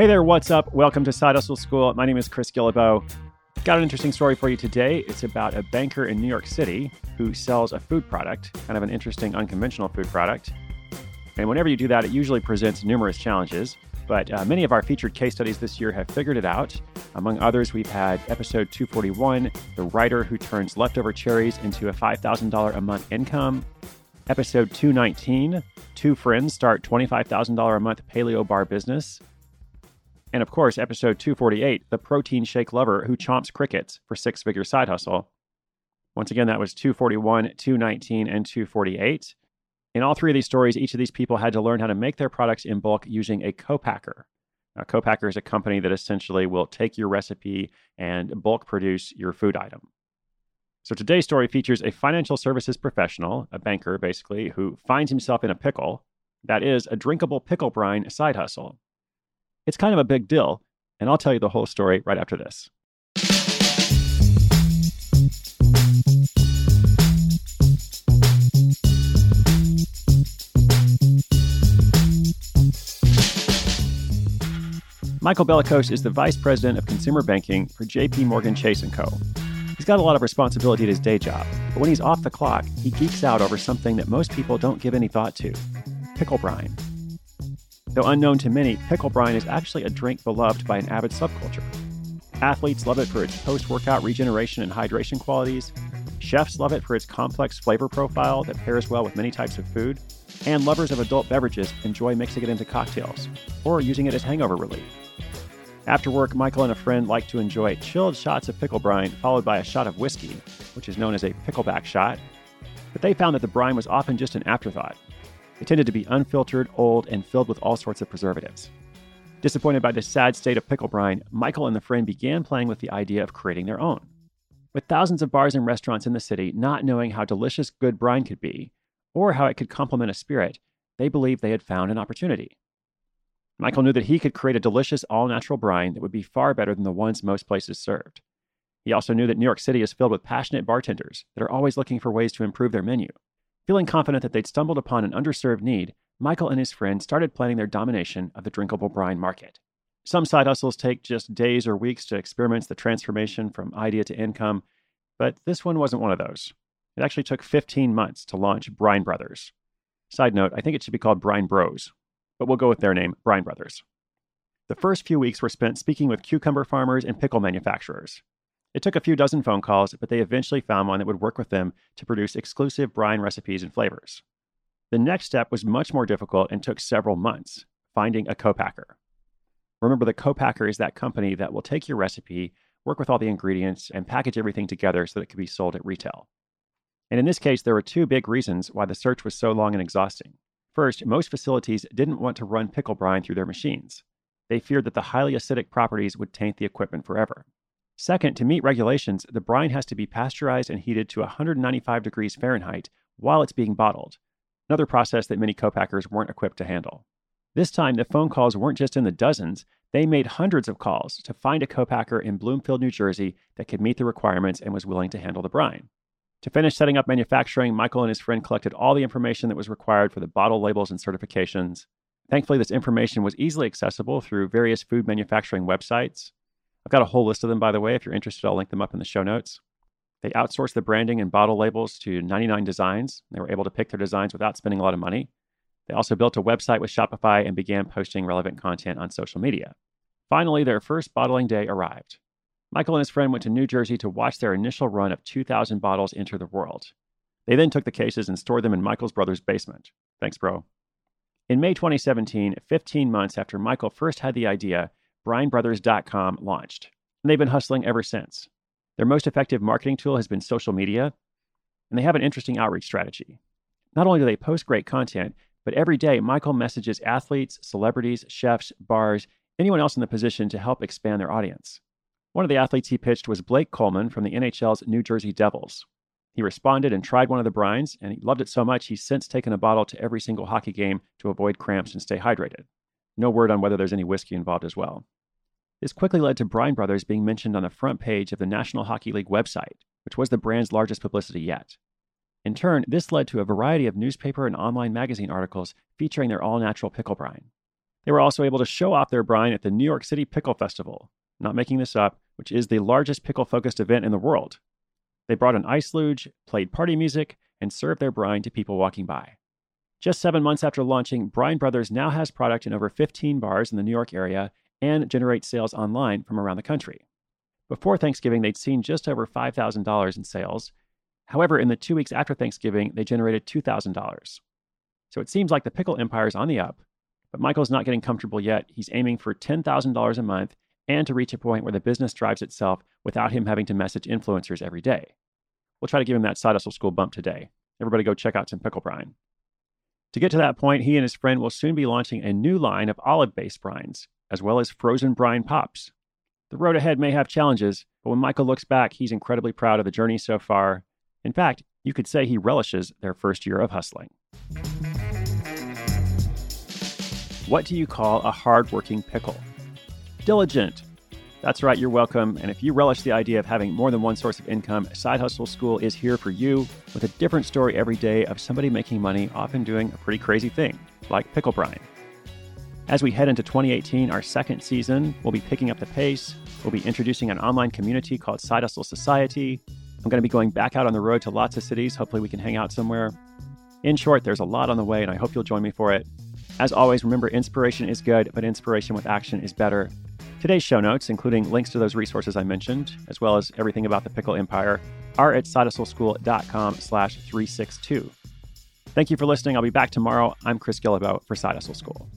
Hey there, what's up? Welcome to Side Hustle School. My name is Chris Guillebeau. Got an interesting story for you today. It's about a banker in New York City who sells a food product, kind of an interesting, unconventional food product. And whenever you do that, it usually presents numerous challenges. But uh, many of our featured case studies this year have figured it out. Among others, we've had episode 241, The Writer Who Turns Leftover Cherries into a $5,000 a month income. Episode 219, Two Friends Start $25,000 a month paleo bar business. And of course, episode 248, The Protein Shake Lover Who Chomps Crickets for Six Figure Side Hustle. Once again, that was 241, 219, and 248. In all three of these stories, each of these people had to learn how to make their products in bulk using a co-packer. A co-packer is a company that essentially will take your recipe and bulk produce your food item. So today's story features a financial services professional, a banker basically, who finds himself in a pickle. That is a drinkable pickle brine side hustle. It's kind of a big deal, and I'll tell you the whole story right after this. Michael Bellicose is the Vice President of Consumer Banking for JP Morgan Chase & Co. He's got a lot of responsibility at his day job, but when he's off the clock, he geeks out over something that most people don't give any thought to pickle brine. Though unknown to many, pickle brine is actually a drink beloved by an avid subculture. Athletes love it for its post workout regeneration and hydration qualities. Chefs love it for its complex flavor profile that pairs well with many types of food. And lovers of adult beverages enjoy mixing it into cocktails or using it as hangover relief. After work, Michael and a friend like to enjoy chilled shots of pickle brine followed by a shot of whiskey, which is known as a pickleback shot. But they found that the brine was often just an afterthought. It tended to be unfiltered, old, and filled with all sorts of preservatives. Disappointed by the sad state of pickle brine, Michael and the friend began playing with the idea of creating their own. With thousands of bars and restaurants in the city not knowing how delicious good brine could be, or how it could complement a spirit, they believed they had found an opportunity. Michael knew that he could create a delicious all natural brine that would be far better than the ones most places served. He also knew that New York City is filled with passionate bartenders that are always looking for ways to improve their menu. Feeling confident that they'd stumbled upon an underserved need, Michael and his friend started planning their domination of the drinkable brine market. Some side hustles take just days or weeks to experience the transformation from idea to income, but this one wasn't one of those. It actually took 15 months to launch Brine Brothers. Side note, I think it should be called Brine Bros, but we'll go with their name, Brine Brothers. The first few weeks were spent speaking with cucumber farmers and pickle manufacturers. It took a few dozen phone calls, but they eventually found one that would work with them to produce exclusive brine recipes and flavors. The next step was much more difficult and took several months finding a co-packer. Remember, the co-packer is that company that will take your recipe, work with all the ingredients, and package everything together so that it can be sold at retail. And in this case, there were two big reasons why the search was so long and exhausting. First, most facilities didn't want to run pickle brine through their machines. They feared that the highly acidic properties would taint the equipment forever. Second, to meet regulations, the brine has to be pasteurized and heated to 195 degrees Fahrenheit while it's being bottled, another process that many co-packers weren't equipped to handle. This time, the phone calls weren't just in the dozens, they made hundreds of calls to find a co-packer in Bloomfield, New Jersey that could meet the requirements and was willing to handle the brine. To finish setting up manufacturing, Michael and his friend collected all the information that was required for the bottle labels and certifications. Thankfully, this information was easily accessible through various food manufacturing websites. I've got a whole list of them, by the way. If you're interested, I'll link them up in the show notes. They outsourced the branding and bottle labels to 99 Designs. They were able to pick their designs without spending a lot of money. They also built a website with Shopify and began posting relevant content on social media. Finally, their first bottling day arrived. Michael and his friend went to New Jersey to watch their initial run of 2,000 bottles enter the world. They then took the cases and stored them in Michael's brother's basement. Thanks, bro. In May 2017, 15 months after Michael first had the idea, BrineBrothers.com launched, and they've been hustling ever since. Their most effective marketing tool has been social media, and they have an interesting outreach strategy. Not only do they post great content, but every day Michael messages athletes, celebrities, chefs, bars, anyone else in the position to help expand their audience. One of the athletes he pitched was Blake Coleman from the NHL's New Jersey Devils. He responded and tried one of the brines, and he loved it so much he's since taken a bottle to every single hockey game to avoid cramps and stay hydrated. No word on whether there's any whiskey involved as well. This quickly led to Brine Brothers being mentioned on the front page of the National Hockey League website, which was the brand's largest publicity yet. In turn, this led to a variety of newspaper and online magazine articles featuring their all natural pickle brine. They were also able to show off their brine at the New York City Pickle Festival, not making this up, which is the largest pickle focused event in the world. They brought an ice luge, played party music, and served their brine to people walking by. Just seven months after launching, Brine Brothers now has product in over 15 bars in the New York area and generates sales online from around the country. Before Thanksgiving, they'd seen just over $5,000 in sales. However, in the two weeks after Thanksgiving, they generated $2,000. So it seems like the pickle empire is on the up, but Michael's not getting comfortable yet. He's aiming for $10,000 a month and to reach a point where the business drives itself without him having to message influencers every day. We'll try to give him that side hustle school bump today. Everybody go check out some pickle brine. To get to that point, he and his friend will soon be launching a new line of olive based brines, as well as frozen brine pops. The road ahead may have challenges, but when Michael looks back, he's incredibly proud of the journey so far. In fact, you could say he relishes their first year of hustling. What do you call a hardworking pickle? Diligent. That's right, you're welcome. And if you relish the idea of having more than one source of income, Side Hustle School is here for you with a different story every day of somebody making money, often doing a pretty crazy thing, like pickle brine. As we head into 2018, our second season, we'll be picking up the pace. We'll be introducing an online community called Side Hustle Society. I'm going to be going back out on the road to lots of cities. Hopefully, we can hang out somewhere. In short, there's a lot on the way, and I hope you'll join me for it. As always, remember inspiration is good, but inspiration with action is better. Today's show notes, including links to those resources I mentioned, as well as everything about the Pickle Empire, are at sidehustleschool.com slash 362. Thank you for listening. I'll be back tomorrow. I'm Chris Guillebeau for Side School.